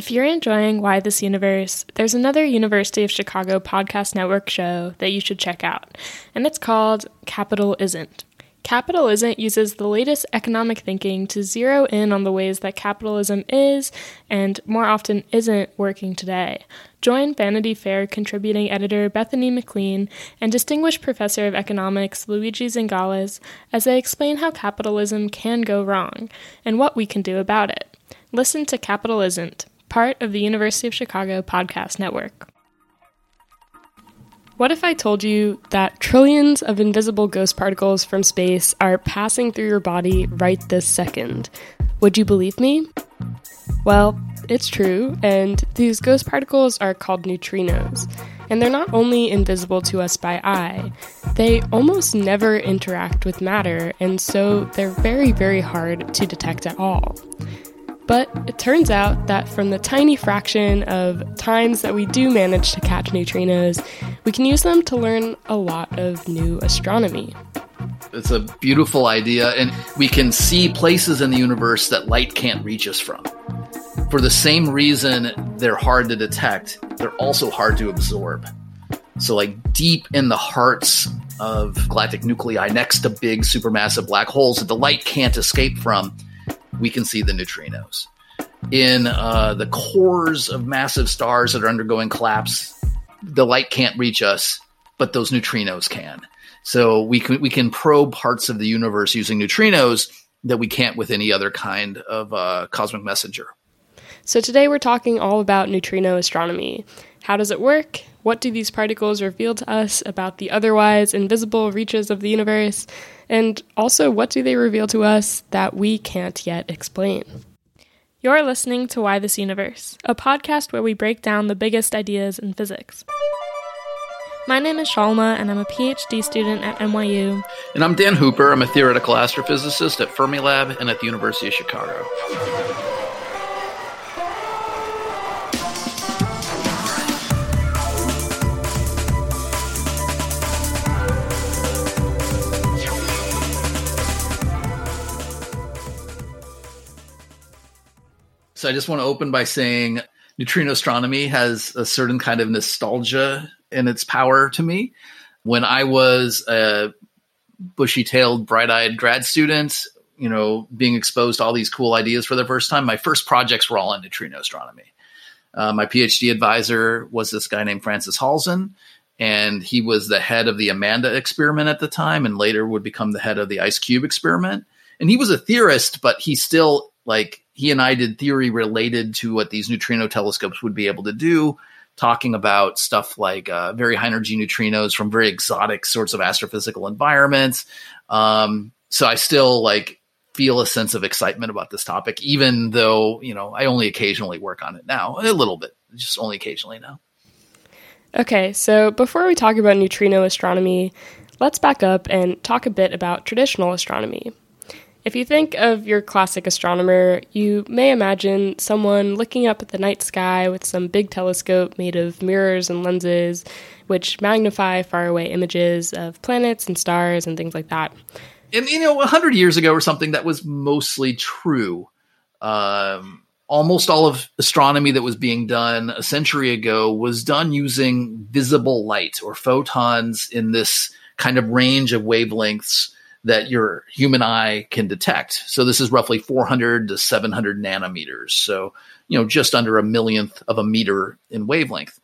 If you're enjoying Why This Universe, there's another University of Chicago podcast network show that you should check out, and it's called Capital Isn't. Capital Isn't uses the latest economic thinking to zero in on the ways that capitalism is, and more often isn't, working today. Join Vanity Fair contributing editor Bethany McLean and distinguished professor of economics Luigi Zingales as they explain how capitalism can go wrong and what we can do about it. Listen to Capital Isn't, part of the University of Chicago podcast network. What if I told you that trillions of invisible ghost particles from space are passing through your body right this second? Would you believe me? Well, it's true, and these ghost particles are called neutrinos. And they're not only invisible to us by eye, they almost never interact with matter, and so they're very, very hard to detect at all. But it turns out that from the tiny fraction of times that we do manage to catch neutrinos, we can use them to learn a lot of new astronomy. It's a beautiful idea, and we can see places in the universe that light can't reach us from. For the same reason they're hard to detect, they're also hard to absorb. So, like deep in the hearts of galactic nuclei next to big supermassive black holes that the light can't escape from, we can see the neutrinos. In uh, the cores of massive stars that are undergoing collapse, the light can't reach us, but those neutrinos can. So we can we can probe parts of the universe using neutrinos that we can't with any other kind of uh, cosmic messenger. So today we're talking all about neutrino astronomy. How does it work? What do these particles reveal to us about the otherwise invisible reaches of the universe? And also, what do they reveal to us that we can't yet explain? You're listening to Why This Universe, a podcast where we break down the biggest ideas in physics. My name is Shalma, and I'm a PhD student at NYU. And I'm Dan Hooper. I'm a theoretical astrophysicist at Fermilab and at the University of Chicago. So I just want to open by saying neutrino astronomy has a certain kind of nostalgia in its power to me. When I was a bushy tailed, bright eyed grad student, you know, being exposed to all these cool ideas for the first time, my first projects were all in neutrino astronomy. Uh, my PhD advisor was this guy named Francis Halzen, and he was the head of the Amanda experiment at the time, and later would become the head of the IceCube experiment. And he was a theorist, but he still like he and I did theory related to what these neutrino telescopes would be able to do, talking about stuff like uh, very high energy neutrinos from very exotic sorts of astrophysical environments. Um, so I still like feel a sense of excitement about this topic, even though you know I only occasionally work on it now, a little bit, just only occasionally now. Okay, so before we talk about neutrino astronomy, let's back up and talk a bit about traditional astronomy. If you think of your classic astronomer, you may imagine someone looking up at the night sky with some big telescope made of mirrors and lenses, which magnify faraway images of planets and stars and things like that. And, you know, 100 years ago or something, that was mostly true. Um, almost all of astronomy that was being done a century ago was done using visible light or photons in this kind of range of wavelengths that your human eye can detect. So this is roughly 400 to 700 nanometers. So, you know, just under a millionth of a meter in wavelength.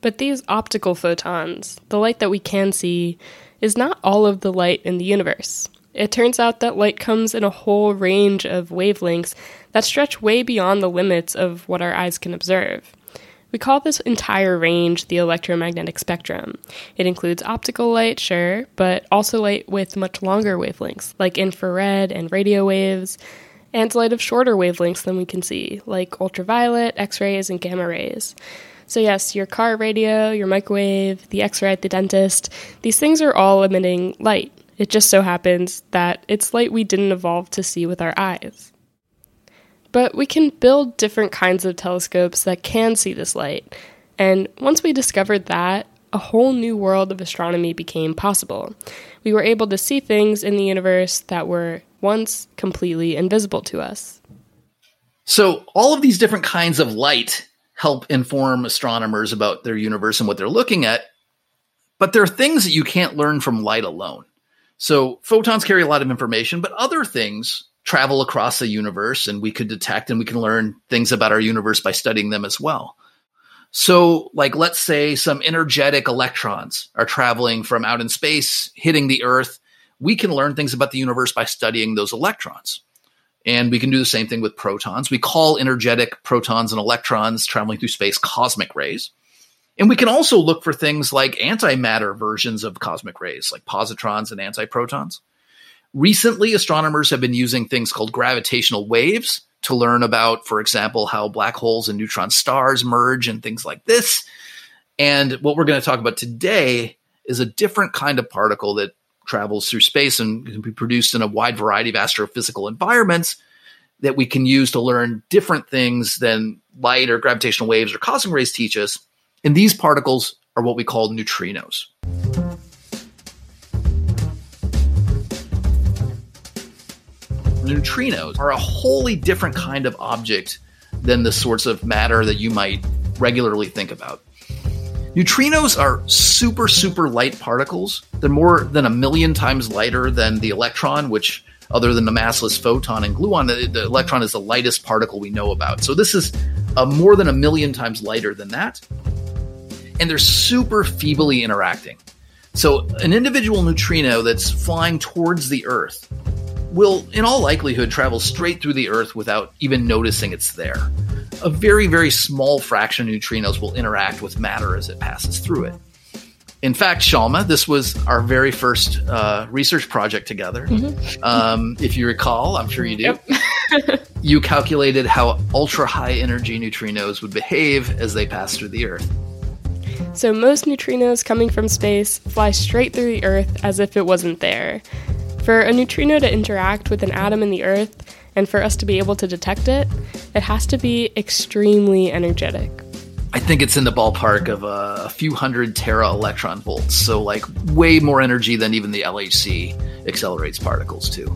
But these optical photons, the light that we can see, is not all of the light in the universe. It turns out that light comes in a whole range of wavelengths that stretch way beyond the limits of what our eyes can observe. We call this entire range the electromagnetic spectrum. It includes optical light, sure, but also light with much longer wavelengths, like infrared and radio waves, and light of shorter wavelengths than we can see, like ultraviolet, X rays, and gamma rays. So, yes, your car radio, your microwave, the X ray at the dentist, these things are all emitting light. It just so happens that it's light we didn't evolve to see with our eyes. But we can build different kinds of telescopes that can see this light. And once we discovered that, a whole new world of astronomy became possible. We were able to see things in the universe that were once completely invisible to us. So, all of these different kinds of light help inform astronomers about their universe and what they're looking at. But there are things that you can't learn from light alone. So, photons carry a lot of information, but other things travel across the universe and we could detect and we can learn things about our universe by studying them as well. So, like, let's say some energetic electrons are traveling from out in space, hitting the Earth. We can learn things about the universe by studying those electrons. And we can do the same thing with protons. We call energetic protons and electrons traveling through space cosmic rays. And we can also look for things like antimatter versions of cosmic rays, like positrons and antiprotons. Recently, astronomers have been using things called gravitational waves to learn about, for example, how black holes and neutron stars merge and things like this. And what we're going to talk about today is a different kind of particle that travels through space and can be produced in a wide variety of astrophysical environments that we can use to learn different things than light or gravitational waves or cosmic rays teach us. And these particles are what we call neutrinos. Neutrinos are a wholly different kind of object than the sorts of matter that you might regularly think about. Neutrinos are super, super light particles. They're more than a million times lighter than the electron, which, other than the massless photon and gluon, the, the electron is the lightest particle we know about. So this is a more than a million times lighter than that. And they're super feebly interacting. So an individual neutrino that's flying towards the Earth will, in all likelihood, travel straight through the Earth without even noticing it's there a very, very small fraction of neutrinos will interact with matter as it passes through it. In fact, Shalma, this was our very first uh, research project together. Mm-hmm. Um, if you recall, I'm sure you do. Yep. you calculated how ultra high energy neutrinos would behave as they pass through the Earth. So, most neutrinos coming from space fly straight through the Earth as if it wasn't there. For a neutrino to interact with an atom in the Earth, and for us to be able to detect it, it has to be extremely energetic. I think it's in the ballpark of a, few hundred tera electron volts. So, like, way more energy than even the LHC accelerates particles to.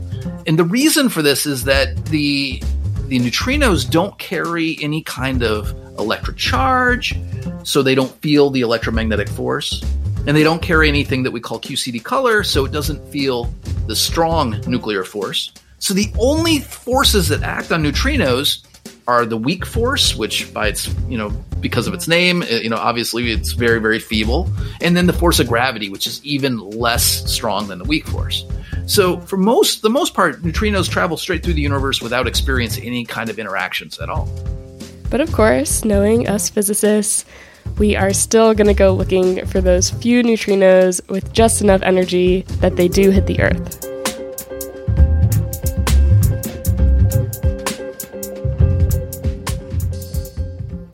And the reason for this is that the the neutrinos don't carry any kind of electric charge, so they don't feel the electromagnetic force. And they don't carry anything that we call QCD color, so it doesn't feel the strong nuclear force. So the only forces that act on neutrinos are the weak force, which by its, you know, because of its name, uh, you know, obviously it's very, very feeble. And then the force of gravity, which is even less strong than the weak force. So for most, the most part, neutrinos travel straight through the universe without experiencing any kind of interactions at all. But of course, knowing us physicists, we are still going to go looking for those few neutrinos with just enough energy that they do hit the Earth.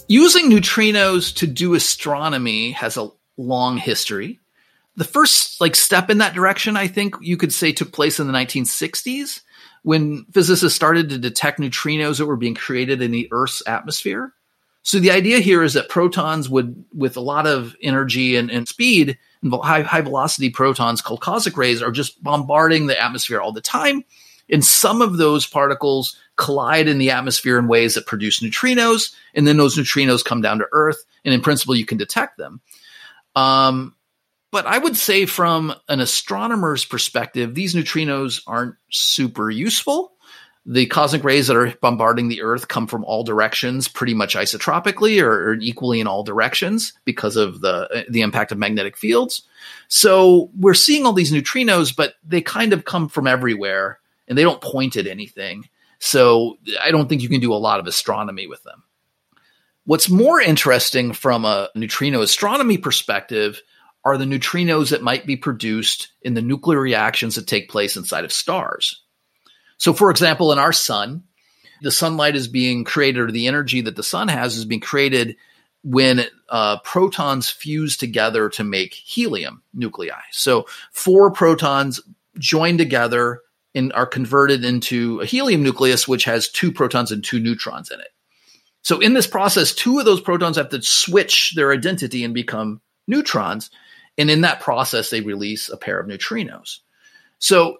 Using neutrinos to do astronomy has a long history. The first like step in that direction, I think you could say took place in the 1960s when physicists started to detect neutrinos that were being created in the Earth's atmosphere. So the idea here is that protons would, with a lot of energy and, and speed, high, high velocity protons called cosmic rays are just bombarding the atmosphere all the time. And some of those particles collide in the atmosphere in ways that produce neutrinos, and then those neutrinos come down to Earth, and in principle, you can detect them. Um, but I would say, from an astronomer's perspective, these neutrinos aren't super useful. The cosmic rays that are bombarding the Earth come from all directions, pretty much isotropically or, or equally in all directions because of the uh, the impact of magnetic fields. So we're seeing all these neutrinos, but they kind of come from everywhere, and they don't point at anything. So I don't think you can do a lot of astronomy with them. What's more interesting from a neutrino astronomy perspective are the neutrinos that might be produced in the nuclear reactions that take place inside of stars. So, for example, in our sun, the sunlight is being created, or the energy that the sun has is being created when uh, protons fuse together to make helium nuclei. So, four protons join together and are converted into a helium nucleus, which has two protons and two neutrons in it. So in this process, two of those protons have to switch their identity and become neutrons. And in that process, they release a pair of neutrinos. So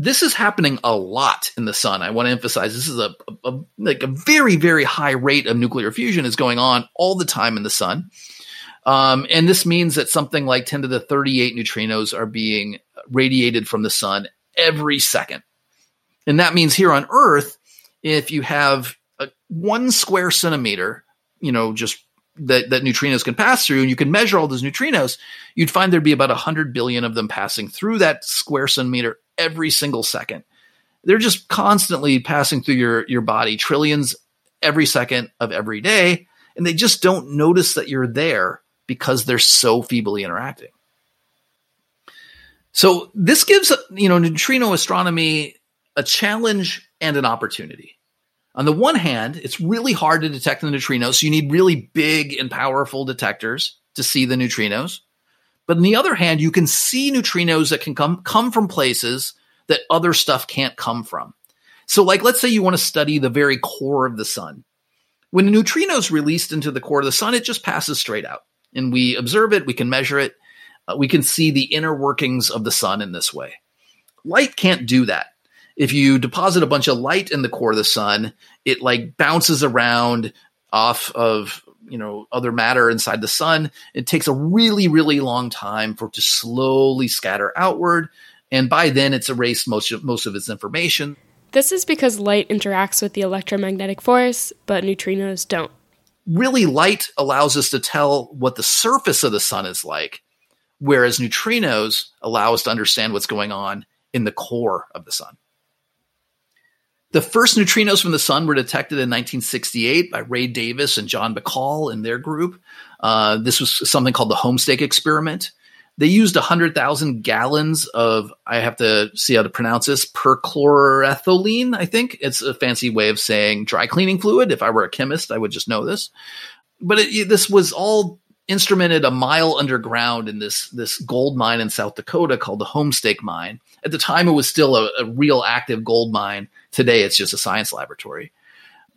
this is happening a lot in the sun. I want to emphasize this is a, a, like a very very high rate of nuclear fusion is going on all the time in the sun. Um, and this means that something like 10 to the 38 neutrinos are being radiated from the sun every second. And that means here on Earth, if you have a one square centimeter, you know, just that, that neutrinos can pass through, and you can measure all those neutrinos, you'd find there'd be about 100 billion of them passing through that square centimeter every single second. They're just constantly passing through your, your body, trillions every second of every day, and they just don't notice that you're there because they're so feebly interacting. So this gives you know neutrino astronomy a challenge and an opportunity. On the one hand, it's really hard to detect the neutrinos, so you need really big and powerful detectors to see the neutrinos. But on the other hand, you can see neutrinos that can come come from places that other stuff can't come from. So like let's say you want to study the very core of the sun. When a neutrino is released into the core of the sun, it just passes straight out. And we observe it, we can measure it, uh, we can see the inner workings of the sun in this way. Light can't do that if you deposit a bunch of light in the core of the sun, it like bounces around off of you know other matter inside the sun. It takes a really really long time for it to slowly scatter outward, and by then it's erased most of, most of its information. This is because light interacts with the electromagnetic force, but neutrinos don't. Really, light allows us to tell what the surface of the sun is like, whereas neutrinos allow us to understand what's going on in the core of the sun. The first neutrinos from the sun were detected in 1968 by Ray Davis and John Bahcall and their group. Uh, this was something called the Homestake experiment. They used 100,000 gallons of, I have to see how to pronounce this, perchloroethylene, I think. It's a fancy way of saying dry cleaning fluid. If I were a chemist, I would just know this. But it, this was all instrumented a mile underground in this this gold mine in South Dakota called the Homestake Mine. At the time, it was still a, a, real active gold mine. Today, it's just a science laboratory.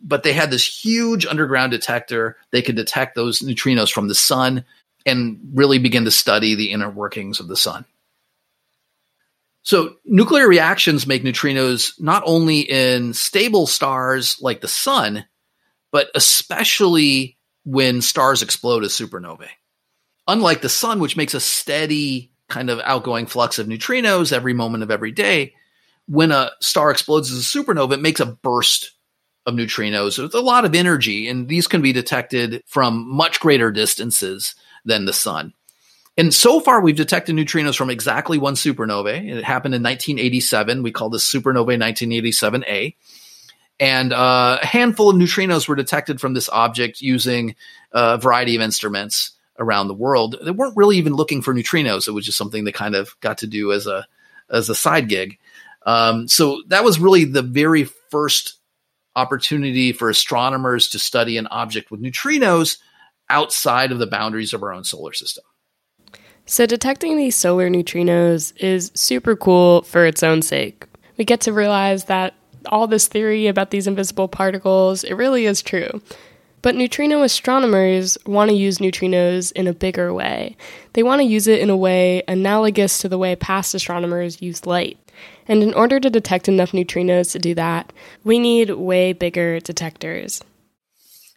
But they had this huge underground detector. They could detect those neutrinos from the sun and really begin to study the inner workings of the sun. So, nuclear reactions make neutrinos not only in stable stars like the sun, but especially when stars explode as supernovae. Unlike the sun, which makes a steady kind of outgoing flux of neutrinos every moment of every day, when a star explodes as a supernova, it makes a burst of neutrinos with a lot of energy, and these can be detected from much greater distances than the sun. And so far, we've detected neutrinos from exactly one supernova. It happened in 1987. We call this supernova 1987A. And uh, a handful of neutrinos were detected from this object using a variety of instruments around the world. They weren't really even looking for neutrinos. It was just something they kind of got to do as a as a side gig. Um, so that was really the very first opportunity for astronomers to study an object with neutrinos outside of the boundaries of our own solar system. So, detecting these solar neutrinos is super cool for its own sake. We get to realize that all this theory about these invisible particles, it really is true. But neutrino astronomers want to use neutrinos in a bigger way. They want to use it in a way analogous to the way past astronomers used light. And in order to detect enough neutrinos to do that, we need way bigger detectors.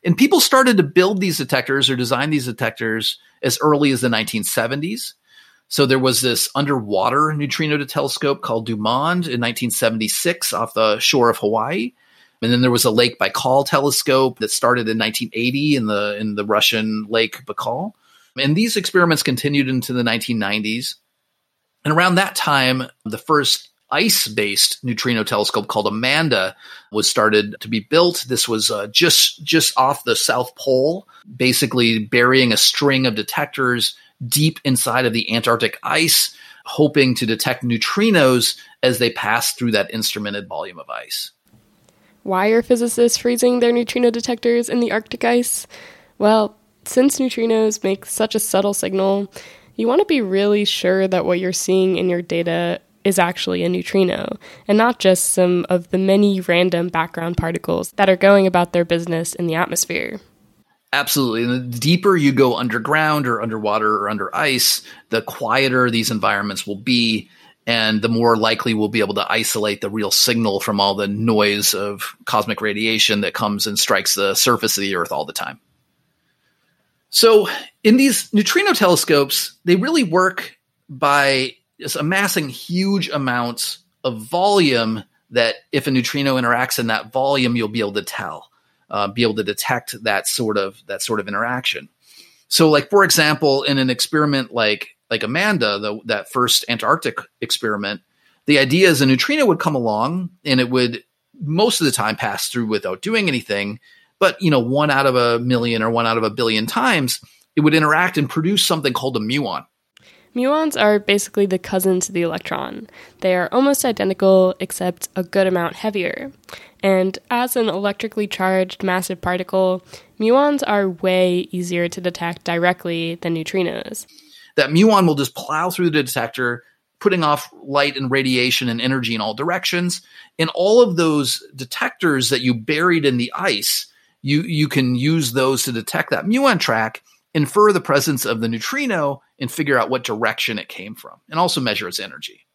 And people started to build these detectors or design these detectors as early as the 1970s. So there was this underwater neutrino telescope called DUMAND in 1976 off the shore of Hawaii. And then there was a Lake Baikal telescope that started in 1980 in the in the Russian Lake Baikal. And these experiments continued into the 1990s. And around that time, the first ice-based neutrino telescope called Amanda was started to be built. This was uh, just just off the South Pole, basically burying a string of detectors deep inside of the Antarctic ice, hoping to detect neutrinos as they pass through that instrumented volume of ice. Why are physicists freezing their neutrino detectors in the Arctic ice? Well, since neutrinos make such a subtle signal, you want to be really sure that what you're seeing in your data is actually a neutrino, and not just some of the many random background particles that are going about their business in the atmosphere. Absolutely. The deeper you go underground or underwater or under ice, the quieter these environments will be. and the more likely we'll be able to isolate the real signal from all the noise of cosmic radiation that comes and strikes the surface of the Earth all the time. So, in these neutrino telescopes, they really work by just amassing huge amounts of volume that if a neutrino interacts in that volume, you'll be able to tell, uh, be able to detect that sort of that sort of interaction. So, like for example, in an experiment like like Amanda, the, that first Antarctic experiment, the idea is a neutrino would come along and it would most of the time pass through without doing anything. But you know, one out of a million or one out of a billion times, it would interact and produce something called a muon. Muons are basically the cousin to the electron. They are almost identical, except a good amount heavier. And as an electrically charged massive particle, muons are way easier to detect directly than neutrinos that muon will just plow through the detector, putting off light and radiation and energy in all directions. And all of those detectors that you buried in the ice, you, you can use those to detect that muon track, infer the presence of the neutrino, and figure out what direction it came from, and also measure its energy.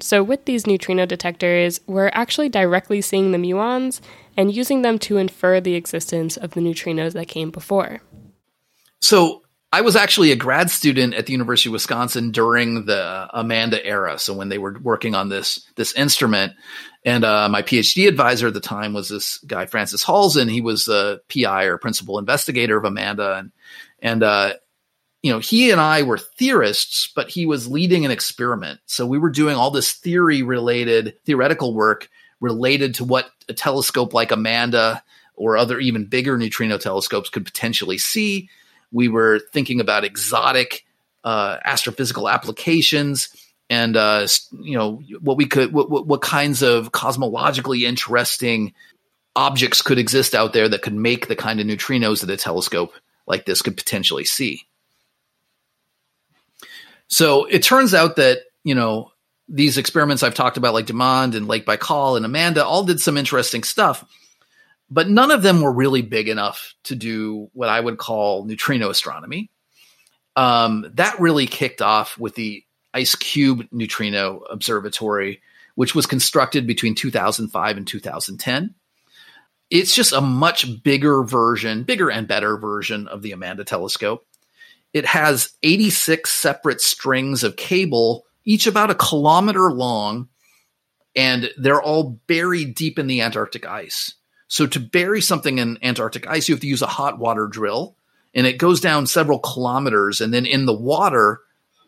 So, with these neutrino detectors, we're actually directly seeing the muons and using them to infer the existence of the neutrinos that came before. So, I was actually a grad student at the University of Wisconsin during the Amanda era. So when they were working on this this instrument, and uh, my PhD advisor at the time was this guy Francis Halzen. He was the PI or principal investigator of Amanda, and and uh, you know he and I were theorists, but he was leading an experiment. So we were doing all this theory related theoretical work related to what a telescope like Amanda or other even bigger neutrino telescopes could potentially see we were thinking about exotic uh, astrophysical applications and uh, you know what we could what, what, what kinds of cosmologically interesting objects could exist out there that could make the kind of neutrinos that a telescope like this could potentially see. So it turns out that you know these experiments I've talked about, like DUMAND and Lake Baikal and Amanda, all did some interesting stuff but none of them were really big enough to do what I would call neutrino astronomy. Um, that really kicked off with the IceCube Neutrino Observatory, which was constructed between 2005 and 2010. It's just a much bigger version, bigger and better version of the Amanda telescope. It has 86 separate strings of cable, each about a kilometer long, and they're all buried deep in the Antarctic ice. So to bury something in Antarctic ice, you have to use a hot water drill, and it goes down several kilometers, and then in the water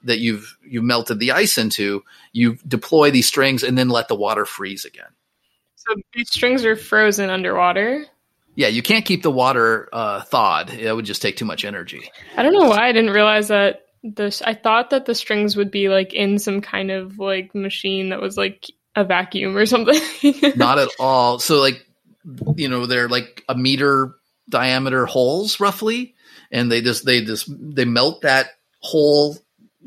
that you've you melted the ice into, you deploy these strings and then let the water freeze again. So these strings are frozen underwater. Yeah, you can't keep the water uh, thawed. It would just take too much energy. I don't know why I didn't realize that. This I thought that the strings would be like in some kind of like machine that was like a vacuum or something. Not at all. So like you know they're like a meter diameter holes roughly and they just they just they melt that hole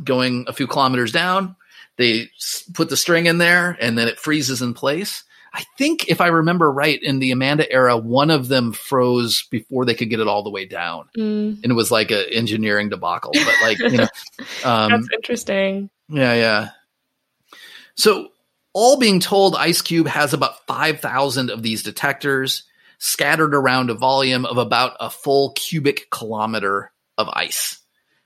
going a few kilometers down they put the string in there and then it freezes in place i think if i remember right in the amanda era one of them froze before they could get it all the way down mm. and it was like an engineering debacle but like you know um, that's interesting yeah yeah so all being told, IceCube has about 5,000 of these detectors scattered around a volume of about a full cubic kilometer of ice.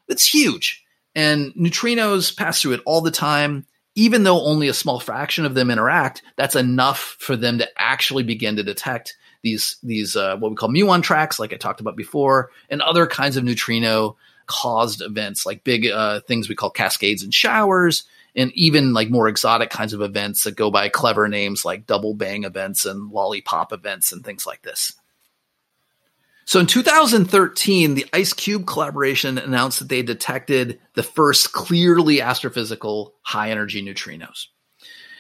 It's huge. And neutrinos pass through it all the time. Even though only a small fraction of them interact, that's enough for them to actually begin to detect these these uh, what we call muon tracks, like I talked about before, and other kinds of neutrino caused events, like big uh, things we call cascades and showers, and even like more exotic kinds of events that go by clever names like double bang events and lollipop events and things like this. So in 2013, the IceCube collaboration announced that they detected the first clearly astrophysical high energy neutrinos.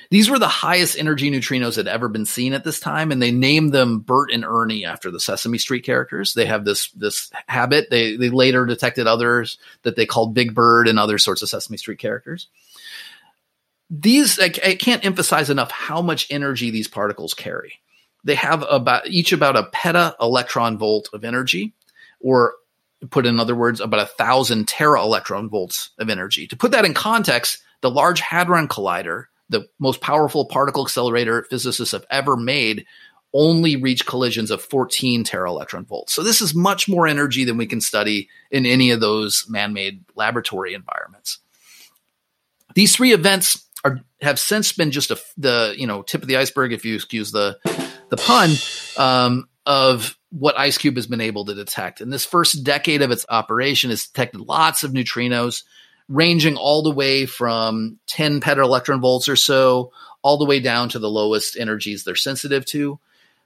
These were the highest energy neutrinos that had ever been seen at this time, and they named them Bert and Ernie after the Sesame Street characters. They have this this habit. They they later detected others that they called Big Bird and other sorts of Sesame Street characters these I, I can't emphasize enough how much energy these particles carry. They have about each about a peta electron volt of energy, or put in other words, about a thousand tera electron volts of energy. To put that in context, the Large Hadron Collider, the most powerful particle accelerator physicists have ever made, only reach collisions of 14 tera electron volts. So this is much more energy than we can study in any of those man-made laboratory environments. These three events are have since been just a, the you know tip of the iceberg, if you excuse the the pun, um, of what IceCube has been able to detect. In this first decade of its operation, has detected lots of neutrinos, ranging all the way from 10 peta-electron volts or so, all the way down to the lowest energies they're sensitive to.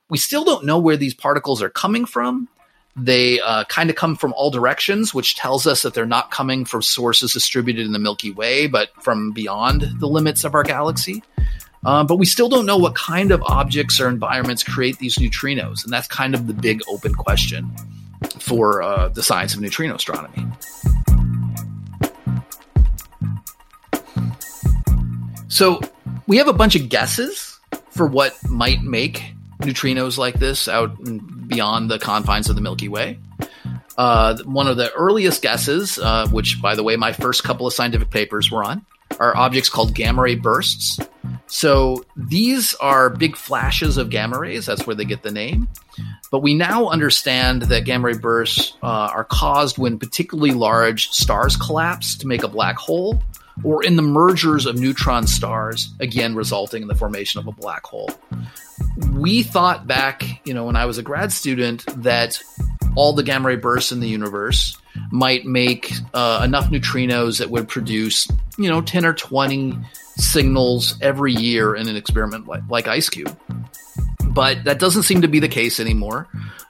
We still don't know where these particles are coming from. They uh, kind of come from all directions, which tells us that they're not coming from sources distributed in the Milky Way, but from beyond the limits of our galaxy. Um, but we still don't know what kind of objects or environments create these neutrinos. And that's kind of the big open question for uh, the science of neutrino astronomy. So we have a bunch of guesses for what might make neutrinos like this out beyond the confines of the Milky Way. Uh, one of the earliest guesses, uh, which, by the way, my first couple of scientific papers were on, are objects called gamma ray bursts. So these are big flashes of gamma rays. That's where they get the name. But we now understand that gamma ray bursts uh, are caused when particularly large stars collapse to make a black hole, or in the mergers of neutron stars, again resulting in the formation of a black hole. We thought back, you know, when I was a grad student, that all the gamma ray bursts in the universe might make uh, enough neutrinos that would produce, you know, 10 or 20 signals every year in an experiment like, like IceCube. But that doesn't seem to be the case anymore.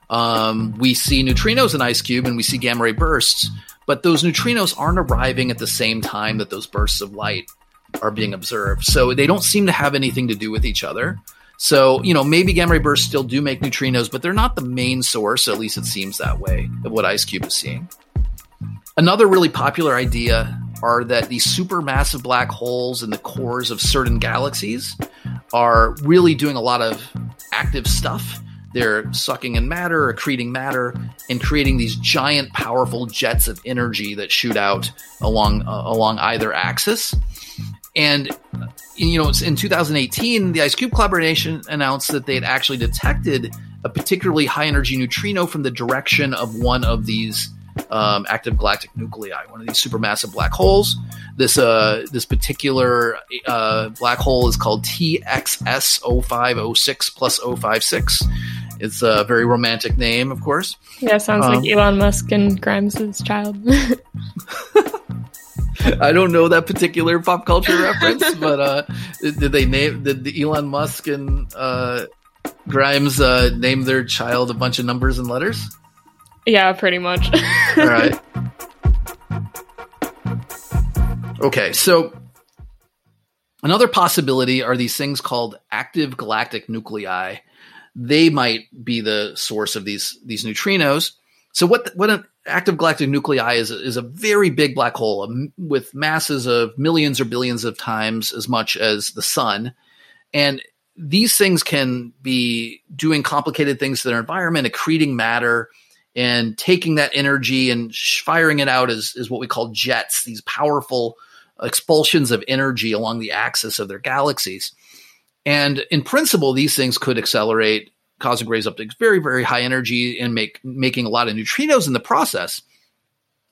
Um, we see neutrinos in IceCube and we see gamma ray bursts, but those neutrinos aren't arriving at the same time that those bursts of light are being observed. So they don't seem to have anything to do with each other. So, you know, maybe gamma ray bursts still do make neutrinos, but they're not the main source, at least it seems that way, of what IceCube is seeing. Another really popular idea are that these supermassive black holes in the cores of certain galaxies are really doing a lot of active stuff. They're sucking in matter, accreting matter, and creating these giant, powerful jets of energy that shoot out along uh, along either axis. And you know, in 2018, the IceCube collaboration announced that they had actually detected a particularly high energy neutrino from the direction of one of these um, active galactic nuclei, one of these supermassive black holes. This uh, this particular uh, black hole is called TXS0506 plus 056. It's a very romantic name, of course. Yeah, sounds um, like Elon Musk and Grimes's child. I don't know that particular pop culture reference, but uh, did they name did Elon Musk and uh, Grimes uh, name their child a bunch of numbers and letters? Yeah, pretty much. All right. Okay, so another possibility are these things called active galactic nuclei. They might be the source of these these neutrinos. So what what an active galactic nuclei is is a very big black hole um, with masses of millions or billions of times as much as the sun, and these things can be doing complicated things to their environment, accreting matter, and taking that energy and firing it out as is what we call jets. These powerful expulsions of energy along the axis of their galaxies. And in principle, these things could accelerate cosmic rays up to very, very high energy and make making a lot of neutrinos in the process.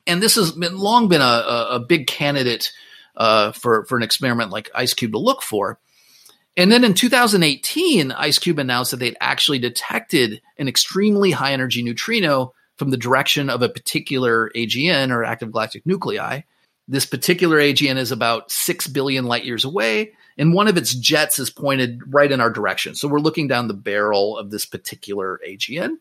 And this has been long been a, a, a big candidate uh, for for an experiment like IceCube to look for. And then in 2018, IceCube announced that they'd actually detected an extremely high energy neutrino from the direction of a particular AGN or active galactic nuclei. This particular AGN is about 6 billion light years away, and one of its jets is pointed right in our direction. So we're looking down the barrel of this particular AGN.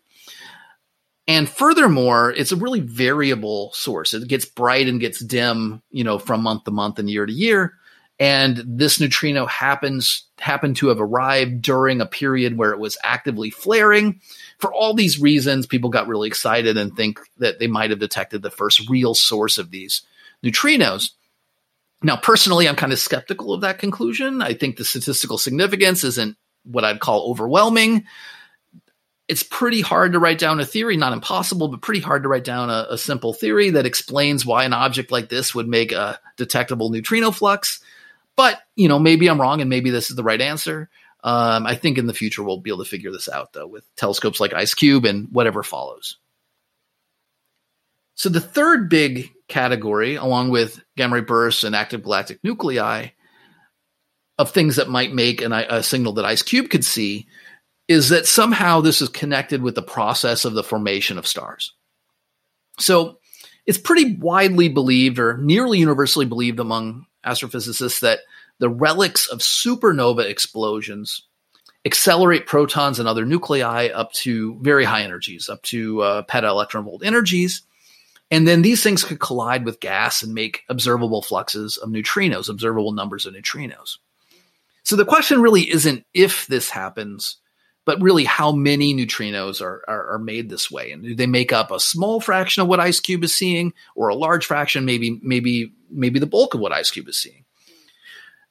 And furthermore, it's a really variable source. It gets bright and gets dim, you know, from month to month and year to year. And this neutrino happens happened to have arrived during a period where it was actively flaring. For all these reasons, people got really excited and think that they might have detected the first real source of these neutrinos. Now, personally, I'm kind of skeptical of that conclusion. I think the statistical significance isn't what I'd call overwhelming. It's pretty hard to write down a theory, not impossible, but pretty hard to write down a, a simple theory that explains why an object like this would make a detectable neutrino flux. But, you know, maybe I'm wrong and maybe this is the right answer. Um, I think in the future we'll be able to figure this out, though, with telescopes like IceCube and whatever follows. So the third big category, along with gamma ray bursts and active galactic nuclei, of things that might make an, a signal that IceCube could see, is that somehow this is connected with the process of the formation of stars. So it's pretty widely believed, or nearly universally believed among astrophysicists, that the relics of supernova explosions accelerate protons and other nuclei up to very high energies, up to uh, peta volt energies. And then these things could collide with gas and make observable fluxes of neutrinos, observable numbers of neutrinos. So the question really isn't if this happens, but really how many neutrinos are, are, are, made this way. And do they make up a small fraction of what IceCube is seeing or a large fraction, maybe, maybe, maybe the bulk of what IceCube is seeing?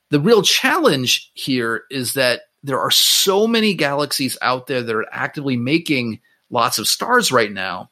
The real challenge here is that there are so many galaxies out there that are actively making lots of stars right now.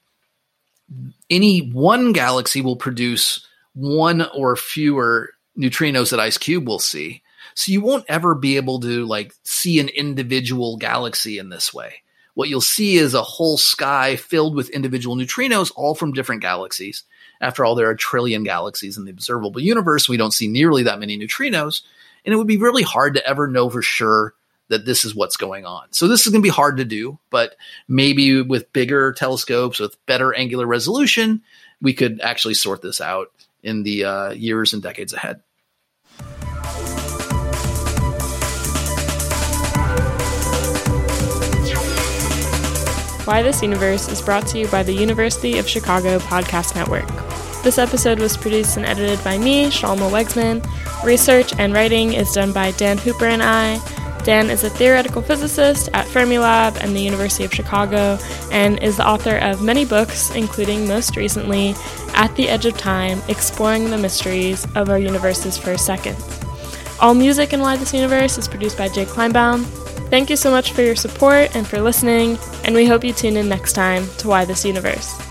Any one galaxy will produce one or fewer neutrinos that IceCube will see. So you won't ever be able to like see an individual galaxy in this way. What you'll see is a whole sky filled with individual neutrinos, all from different galaxies. After all, there are a trillion galaxies in the observable universe. We don't see nearly that many neutrinos. And it would be really hard to ever know for sure that this is what's going on. So this is going to be hard to do, but maybe with bigger telescopes, with better angular resolution, we could actually sort this out in the uh, years and decades ahead. Why This Universe is brought to you by the University of Chicago Podcast Network. This episode was produced and edited by me, Shalma Wegsman. Research and writing is done by Dan Hooper and I. Dan is a theoretical physicist at Fermilab and the University of Chicago and is the author of many books, including most recently At the Edge of Time Exploring the Mysteries of Our Universe's First Seconds. All music in Why This Universe is produced by Jake Kleinbaum. Thank you so much for your support and for listening, and we hope you tune in next time to Why This Universe.